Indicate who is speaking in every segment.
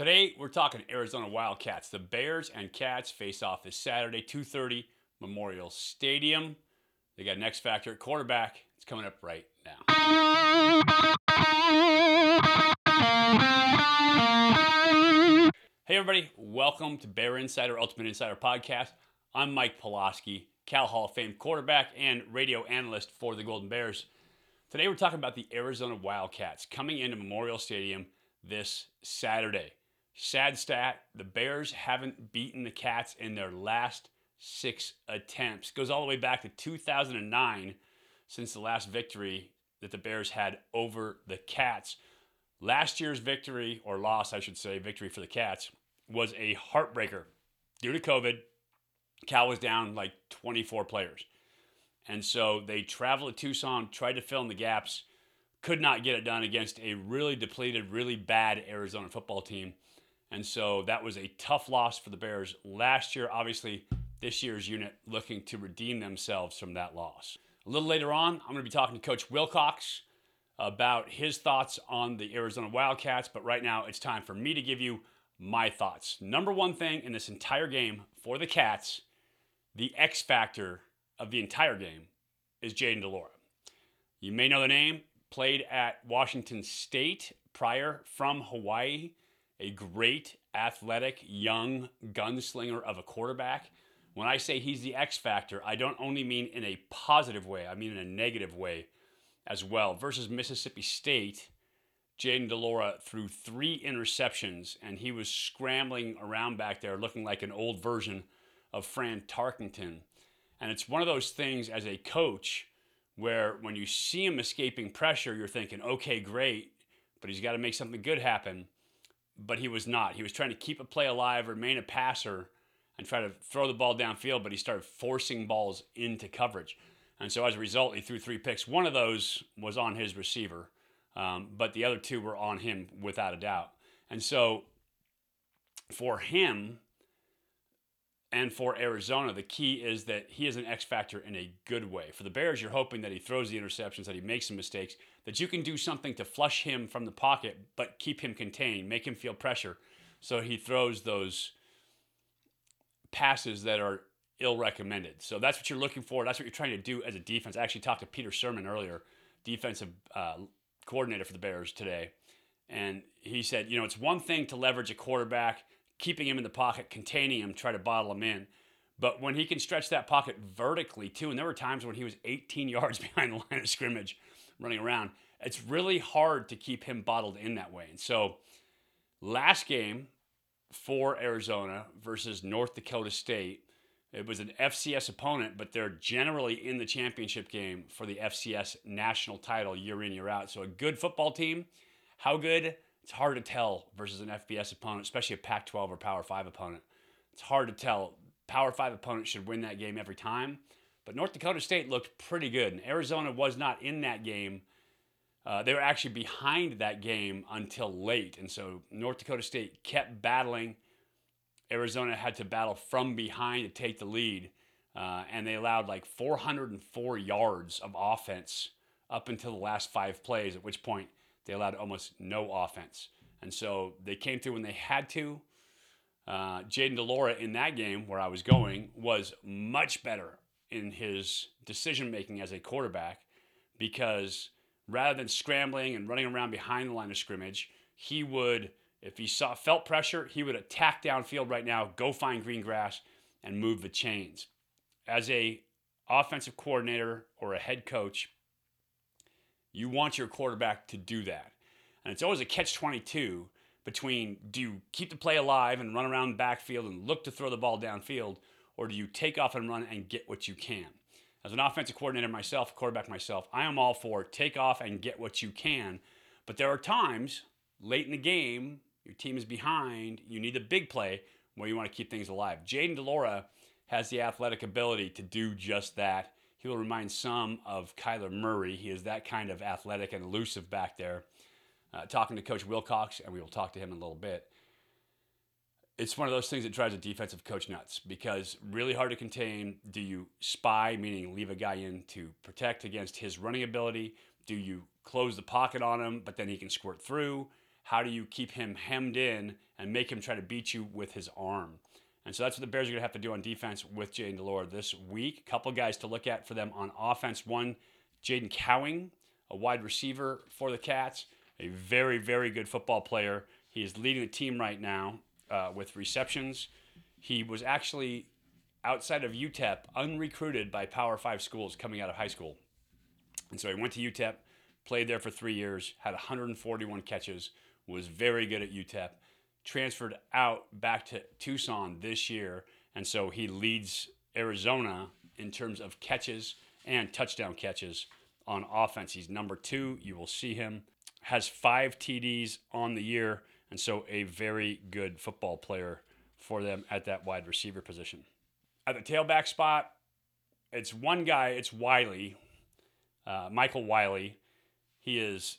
Speaker 1: Today we're talking Arizona Wildcats. The Bears and Cats face off this Saturday, 2:30, Memorial Stadium. They got X Factor at quarterback. It's coming up right now. Hey everybody, welcome to Bear Insider Ultimate Insider Podcast. I'm Mike Pawlowski, Cal Hall of Fame quarterback and radio analyst for the Golden Bears. Today we're talking about the Arizona Wildcats coming into Memorial Stadium this Saturday. Sad stat the Bears haven't beaten the Cats in their last six attempts. Goes all the way back to 2009 since the last victory that the Bears had over the Cats. Last year's victory, or loss, I should say, victory for the Cats, was a heartbreaker. Due to COVID, Cal was down like 24 players. And so they traveled to Tucson, tried to fill in the gaps, could not get it done against a really depleted, really bad Arizona football team. And so that was a tough loss for the Bears last year. Obviously, this year's unit looking to redeem themselves from that loss. A little later on, I'm going to be talking to Coach Wilcox about his thoughts on the Arizona Wildcats, but right now it's time for me to give you my thoughts. Number one thing in this entire game for the Cats, the X factor of the entire game is Jayden de Laura. You may know the name, played at Washington State prior from Hawaii a great, athletic, young gunslinger of a quarterback. When I say he's the X factor, I don't only mean in a positive way, I mean in a negative way as well. Versus Mississippi State, Jayden de Laura threw three interceptions and he was scrambling around back there looking like an old version of Fran Tarkenton. And it's one of those things as a coach where when you see him escaping pressure, you're thinking, okay, great, but he's got to make something good happen but he was not. He was trying to keep a play alive, remain a passer, and try to throw the ball downfield, but he started forcing balls into coverage. And so as a result, he threw three picks. One of those was on his receiver, um, but the other two were on him without a doubt. And so for him and for Arizona, the key is that he is an X factor in a good way. For the Bears, you're hoping that he throws the interceptions, that he makes some mistakes, that you can do something to flush him from the pocket, but keep him contained, make him feel pressure. So he throws those passes that are ill recommended. So that's what you're looking for. That's what you're trying to do as a defense. I actually talked to Peter Sirmon earlier, defensive uh, coordinator for the Bears today. And he said, you know, it's one thing to leverage a quarterback, keeping him in the pocket, containing him, try to bottle him in. But when he can stretch that pocket vertically too, and there were times when he was 18 yards behind the line of scrimmage, running around. It's really hard to keep him bottled in that way. And so, last game for Arizona versus North Dakota State, it was an FCS opponent, but they're generally in the championship game for the FCS national title year in, year out. So, a good football team. How good? It's hard to tell versus an FBS opponent, especially a Pac 12 or Power 5 opponent. It's hard to tell. Power 5 opponents should win that game every time. But North Dakota State looked pretty good, and Arizona was not in that game. Uh, they were actually behind that game until late, and so North Dakota State kept battling. Arizona had to battle from behind to take the lead, uh, and they allowed like 404 yards of offense up until the last five plays, at which point they allowed almost no offense. And so they came through when they had to. Uh, Jayden de Laura in that game where I was going was much better in his decision making as a quarterback because rather than scrambling and running around behind the line of scrimmage, he would, if he saw felt pressure, he would attack downfield right now, go find green grass, and move the chains. As a offensive coordinator or a head coach, you want your quarterback to do that. And it's always a catch 22 between do you keep the play alive and run around backfield and look to throw the ball downfield, or do you take off and run and get what you can? As an offensive coordinator myself, quarterback myself, I am all for take off and get what you can. But there are times late in the game, your team is behind, you need a big play where you want to keep things alive. Jayden de Laura has the athletic ability to do just that. He will remind some of Kyler Murray. He is that kind of athletic and elusive back there. Uh, talking to Coach Wilcox, and we will talk to him in a little bit it's one of those things that drives a defensive coach nuts because really hard to contain. Do you spy, meaning leave a guy in to protect against his running ability? Do you close the pocket on him, but then he can squirt through? how do you keep him hemmed in and make him try to beat you with his arm? And so that's what the Bears are going to have to do on defense with Jayden de Laura this week. A couple guys to look at for them on offense. One, Jaden Cowing, a wide receiver for the Cats, a very, very good football player. He is leading the team right now uh, with receptions. He was actually outside of UTEP, unrecruited by Power Five schools coming out of high school. And so he went to UTEP, played there for three years, had 141 catches, was very good at UTEP, transferred out back to Tucson this year, and so he leads Arizona in terms of catches and touchdown catches on offense. He's number two. You will see him has five TDs on the year, and so a very good football player for them at that wide receiver position. At the tailback spot, it's one guy. It's Wiley, uh, Michael Wiley. He is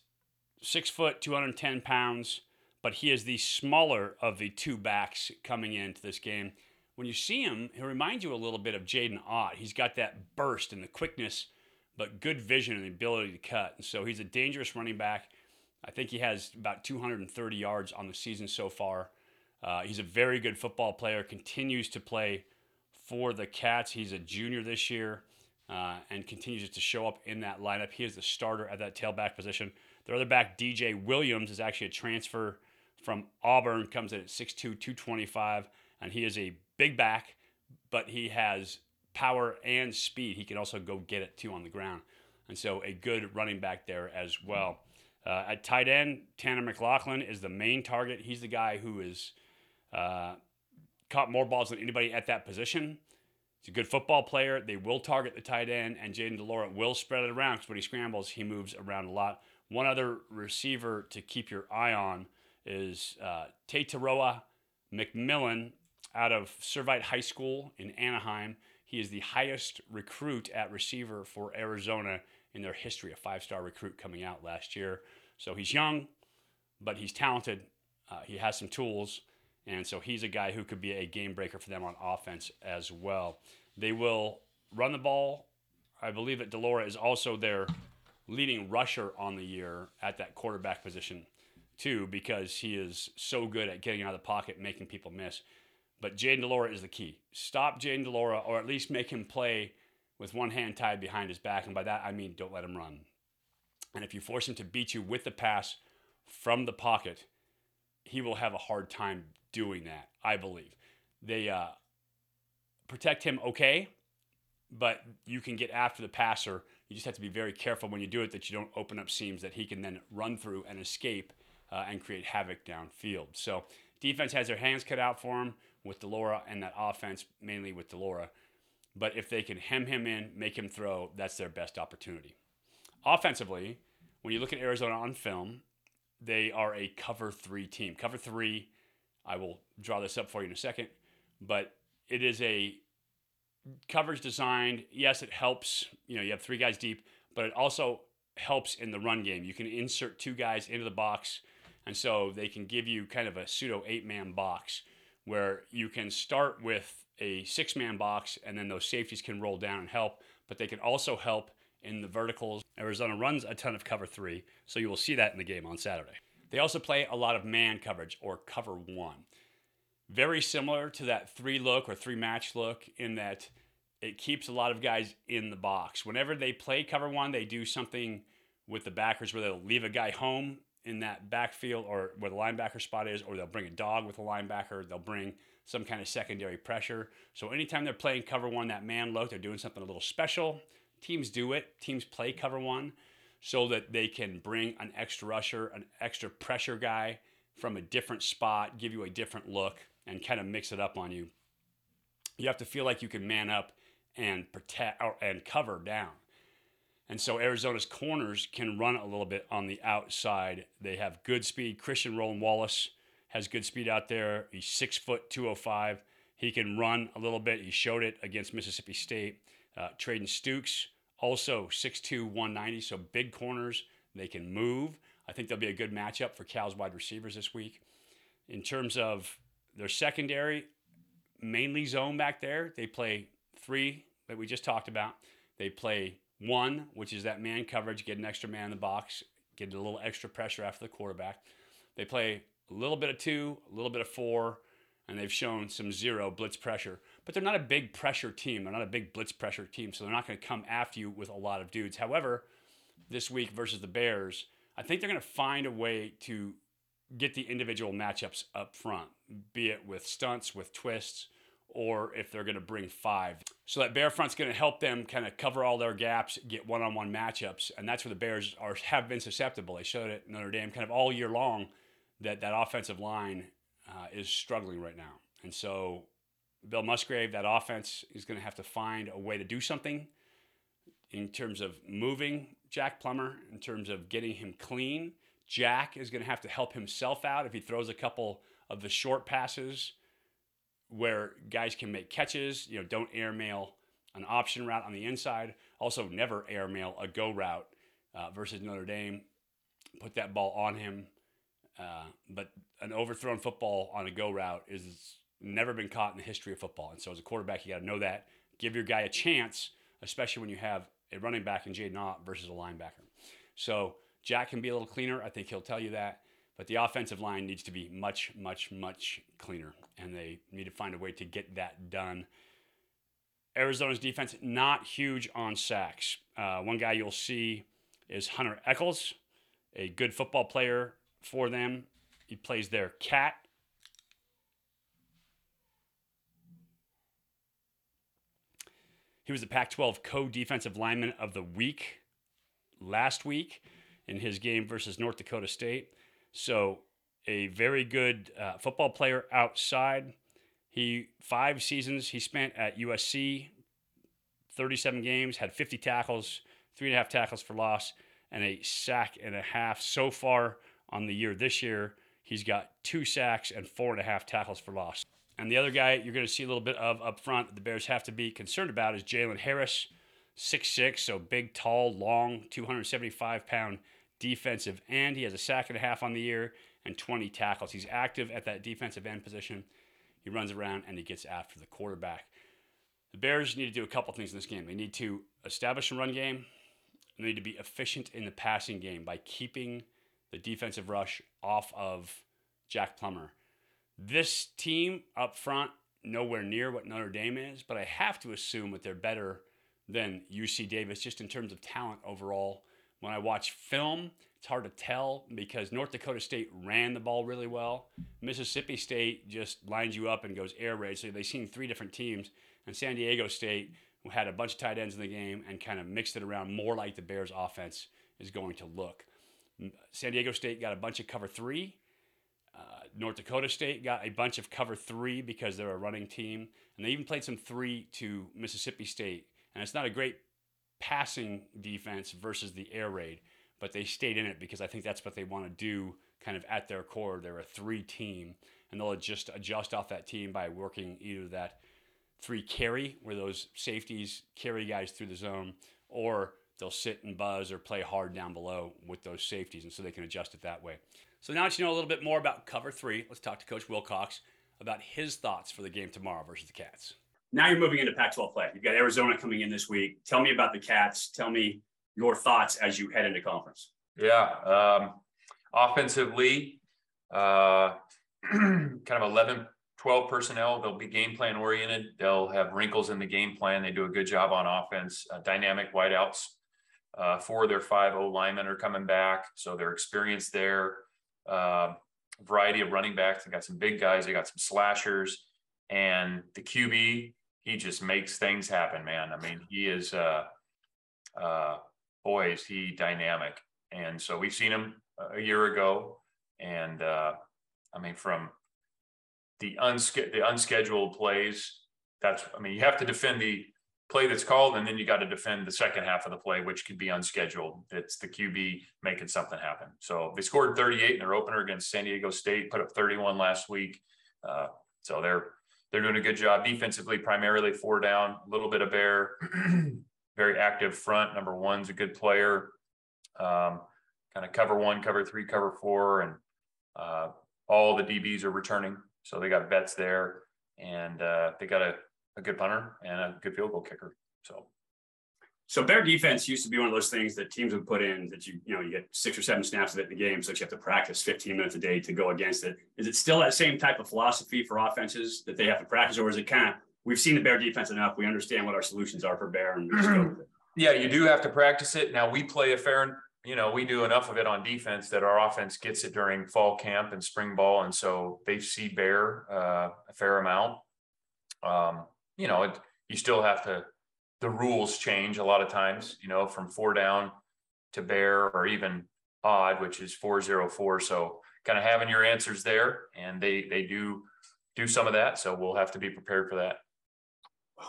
Speaker 1: six foot, 210 pounds, but he is the smaller of the two backs coming into this game. When you see him, he reminds you a little bit of Jaydn Ott. He's got that burst and the quickness, but good vision and the ability to cut. And so he's a dangerous running back. I think he has about 230 yards on the season so far. Uh, he's a very good football player, continues to play for the Cats. He's a junior this year uh, and continues to show up in that lineup. He is the starter at that tailback position. Their other back, DJ Williams, is actually a transfer from Auburn, comes in at 6'2, 225, and he is a big back, but he has power and speed. He can also go get it too on the ground. And so a good running back there as well. Uh, at tight end, Tanner McLaughlin is the main target. He's the guy who uh, caught more balls than anybody at that position. He's a good football player. They will target the tight end, and Jayden de Laura will spread it around because when he scrambles, he moves around a lot. One other receiver to keep your eye on is uh, Tetairoa McMillan out of Servite High School in Anaheim. He is the highest recruit at receiver for Arizona in their history, a five star recruit coming out last year. So he's young, but he's talented. Uh, he has some tools. And so he's a guy who could be a game breaker for them on offense as well. They will run the ball. I believe that de Laura is also their leading rusher on the year at that quarterback position, too, because he is so good at getting out of the pocket, making people miss. But Jayden de Laura is the key. Stop Jayden de Laura, or at least make him play with one hand tied behind his back. And by that, I mean don't let him run. And if you force him to beat you with the pass from the pocket, he will have a hard time doing that, I believe. They uh, protect him okay, but you can get after the passer. You just have to be very careful when you do it that you don't open up seams that he can then run through and escape uh, and create havoc downfield. So defense has their hands cut out for him with de Laura and that offense mainly with de Laura. But if they can hem him in, make him throw, that's their best opportunity. Offensively, when you look at Arizona on film, they are a cover three team. Cover three, I will draw this up for you in a second, but it is a coverage designed. Yes, it helps. You know, you have three guys deep, but it also helps in the run game. You can insert two guys into the box, and so they can give you kind of a pseudo eight man box where you can start with a six man box and then those safeties can roll down and help, but they can also help in the verticals. Arizona runs a ton of cover three, so you will see that in the game on Saturday. They also play a lot of man coverage or cover one. Very similar to that three look or three match look in that it keeps a lot of guys in the box. Whenever they play cover one, they do something with the backers where they'll leave a guy home in that backfield or where the linebacker spot is, or they'll bring a dog with a linebacker. They'll bring some kind of secondary pressure. So anytime they're playing cover one, that man look, they're doing something a little special. Teams do it. Teams play cover one so that they can bring an extra rusher, an extra pressure guy from a different spot, give you a different look, and kind of mix it up on you. You have to feel like you can man up and protect or, and cover down. And so Arizona's corners can run a little bit on the outside. They have good speed. Christian Roland Wallace has good speed out there. He's six foot, 205. He can run a little bit. He showed it against Mississippi State. Uh, Treydan Stukes, also 6'2, 190, so big corners. They can move. I think they'll be a good matchup for Cal's wide receivers this week. In terms of their secondary, mainly zone back there. They play three that we just talked about. They play one, which is that man coverage, get an extra man in the box, get a little extra pressure after the quarterback. They play a little bit of two, a little bit of four, and they've shown some zero blitz pressure. But they're not a big pressure team. They're not a big blitz pressure team, so they're not going to come after you with a lot of dudes. However, this week versus the Bears, I think they're going to find a way to get the individual matchups up front, be it with stunts, with twists, or if they're going to bring five. So that Bear front's going to help them kind of cover all their gaps, get one-on-one matchups, and that's where the Bears are have been susceptible. They showed it Notre Dame kind of all year long that that offensive line uh, is struggling right now, and so Bill Musgrave, that offense is going to have to find a way to do something in terms of moving Jack Plummer, in terms of getting him clean. Jack is going to have to help himself out if he throws a couple of the short passes where guys can make catches. You know, don't airmail an option route on the inside. Also, never airmail a go route uh, versus Notre Dame. Put that ball on him. Uh, but an overthrown football on a go route is never been caught in the history of football. And so, as a quarterback, you got to know that. Give your guy a chance, especially when you have a running back in Jaydn Ott versus a linebacker. So, Jack can be a little cleaner. I think he'll tell you that. But the offensive line needs to be much, much, much cleaner, and they need to find a way to get that done. Arizona's defense not huge on sacks. Uh, one guy you'll see is Hunter Echols, a good football player for them. He plays their cat. He was the Pac 12 co defensive lineman of the week last week in his game versus North Dakota State. So, a very good uh, football player outside. He five seasons he spent at USC, 37 games, had 50 tackles, three and a half tackles for loss, and a sack and a half so far on the year. This year, he's got two sacks and four and a half tackles for loss. And the other guy you're going to see a little bit of up front, the Bears have to be concerned about is Jalen Harris, six six, so big, tall, long, 275 pound defensive end. He has a sack and a half on the year and 20 tackles. He's active at that defensive end position. He runs around and he gets after the quarterback. The Bears need to do a couple things in this game. They need to establish a run game. They need to be efficient in the passing game by keeping the defensive rush off of Jack Plummer. This team up front, nowhere near what Notre Dame is, but I have to assume that they're better than UC Davis just in terms of talent overall. When I watch film, it's hard to tell because North Dakota State ran the ball really well. Mississippi State just lines you up and goes air raid. So they've seen three different teams. And San Diego State had a bunch of tight ends in the game and kind of mixed it around more like the Bears offense is going to look. San Diego State got a bunch of cover three. Uh, North Dakota State got a bunch of cover three because they're a running team. And they even played some three to Mississippi State. And it's not a great passing defense versus the air raid, but they stayed in it because I think that's what they want to do kind of at their core. They're a three team, and they'll just adjust off that team by working either that three carry, where those safeties carry guys through the zone, or they'll sit and buzz or play hard down below with those safeties, and so they can adjust it that way. So now that you know a little bit more about cover three, let's talk to Coach Wilcox about his thoughts for the game tomorrow versus the Cats now you're moving into Pac-12 play. You've got Arizona coming in this week. Tell me about the Cats. Tell me your thoughts as you head into conference.
Speaker 2: Yeah, um, offensively, uh, kind of 11, 12 personnel. They'll be game plan oriented. They'll have wrinkles in the game plan. They do a good job on offense. Uh, dynamic wideouts. Uh, four of their five O linemen are coming back, so they're experienced there. Uh, variety of running backs. They got some big guys. They got some slashers, and the QB he just makes things happen, man. I mean, he is, uh, uh, boy, is he dynamic. And so we've seen him a year ago. And uh, I mean, from the, unske- the unscheduled plays, that's, I mean, you have to defend the play that's called, and then you got to defend the second half of the play, which could be unscheduled. It's the QB making something happen. So they scored 38 in their opener against San Diego State, put up 31 last week. Uh, so they're they're doing a good job defensively, primarily four down, a little bit of bear, very active front. Number one's a good player. Um, kind of cover one, cover three, cover four, and uh, all the DBs are returning. So they got vets there, and uh, they got a, a good punter and a good field goal kicker. So
Speaker 1: So Bear defense used to be one of those things that teams would put in that you you know you get six or seven snaps of it in the game, so you have to practice 15 minutes a day to go against it. Is it still that same type of philosophy for offenses that they have to practice, or is it kind of we've seen the Bear defense enough, we understand what our solutions are for Bear, and we just go with it?
Speaker 2: Yeah, you do have to practice it. Now we play a fair, you know, we do enough of it on defense that our offense gets it during fall camp and spring ball, and so they see Bear uh, a fair amount. Um, you know, it, you still have to the rules change a lot of times, you know, from four down to bear or even odd, which is four zero four. So kind of having your answers there, and they they do do some of that. So we'll have to be prepared for that.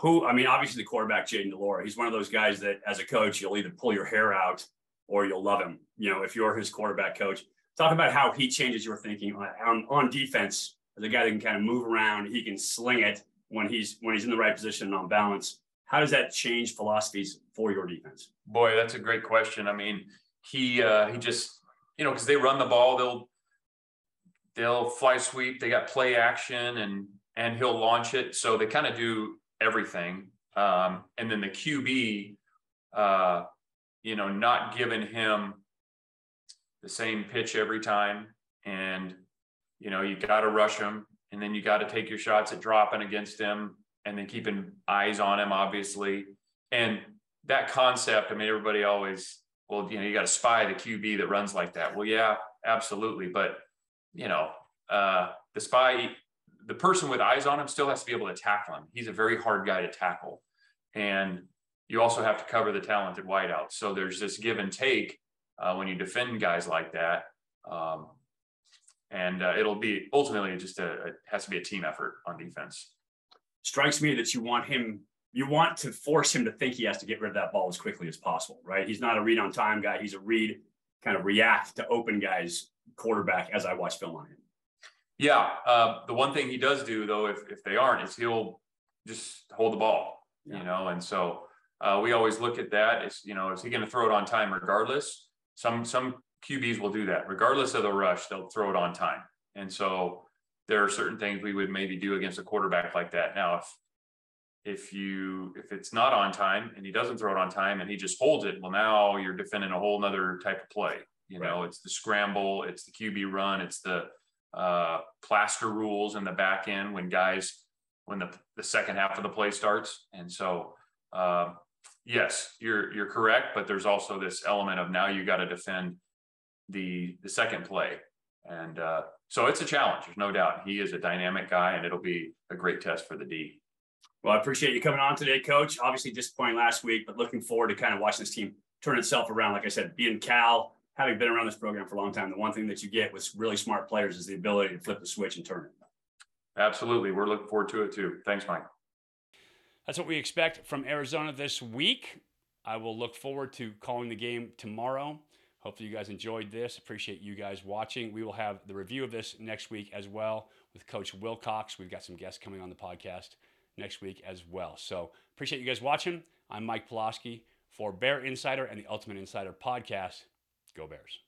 Speaker 1: Who I mean, obviously the quarterback Jayden de Laura, he's one of those guys that as a coach you'll either pull your hair out or you'll love him. You know, if you're his quarterback coach, talk about how he changes your thinking on on, on defense. As a guy that can kind of move around, he can sling it when he's when he's in the right position and on balance how does that change philosophies for your defense?
Speaker 2: Boy, that's a great question. I mean, he uh, he just you know because they run the ball, they'll they'll fly sweep, they got play action, and and he'll launch it. So they kind of do everything. Um, and then the QB, uh, you know, not giving him the same pitch every time, and you know you got to rush him, and then you got to take your shots at dropping against him and then keeping eyes on him, obviously. And that concept, I mean, everybody always, well, you know, you got to spy the QB that runs like that. Well, yeah, absolutely. But, you know, uh, the spy, the person with eyes on him still has to be able to tackle him. He's a very hard guy to tackle. And you also have to cover the talented wideout. So there's this give and take uh, when you defend guys like that. Um, and uh, it'll be ultimately just a, it has to be a team effort on defense
Speaker 1: strikes me that you want him you want to force him to think he has to get rid of that ball as quickly as possible, right? He's not a read on time guy. He's a read kind of react to open guys quarterback as I watch film on him.
Speaker 2: Yeah. Uh, the one thing he does do though, if, if they aren't, is he'll just hold the ball, yeah. you know? And so uh, we always look at that. Is, you know, is he going to throw it on time regardless? Some, some QBs will do that regardless of the rush, they'll throw it on time. And so there are certain things we would maybe do against a quarterback like that. Now, if if you if it's not on time and he doesn't throw it on time and he just holds it, well, now you're defending a whole nother type of play. You know, right. it's the scramble, it's the QB run, it's the uh, plaster rules in the back end when guys when the the second half of the play starts. And so, uh, yes, you're you're correct, but there's also this element of now you got to defend the the second play, and uh, so it's a challenge. There's no doubt. He is a dynamic guy, and it'll be a great test for the D.
Speaker 1: Well, I appreciate you coming on today, Coach. Obviously disappointing last week, but looking forward to kind of watching this team turn itself around. Like I said, being Cal, having been around this program for a long time, the one thing that you get with really smart players is the ability to flip the switch and turn it.
Speaker 2: Absolutely. We're looking forward to it too. Thanks, Mike.
Speaker 1: That's what we expect from Arizona this week. I will look forward to calling the game tomorrow. Hopefully, you guys enjoyed this. Appreciate you guys watching. We will have the review of this next week as well with Coach Wilcox. We've got some guests coming on the podcast next week as well. So, appreciate you guys watching. I'm Mike Pawlowski for Bear Insider and the Ultimate Insider podcast. Go Bears.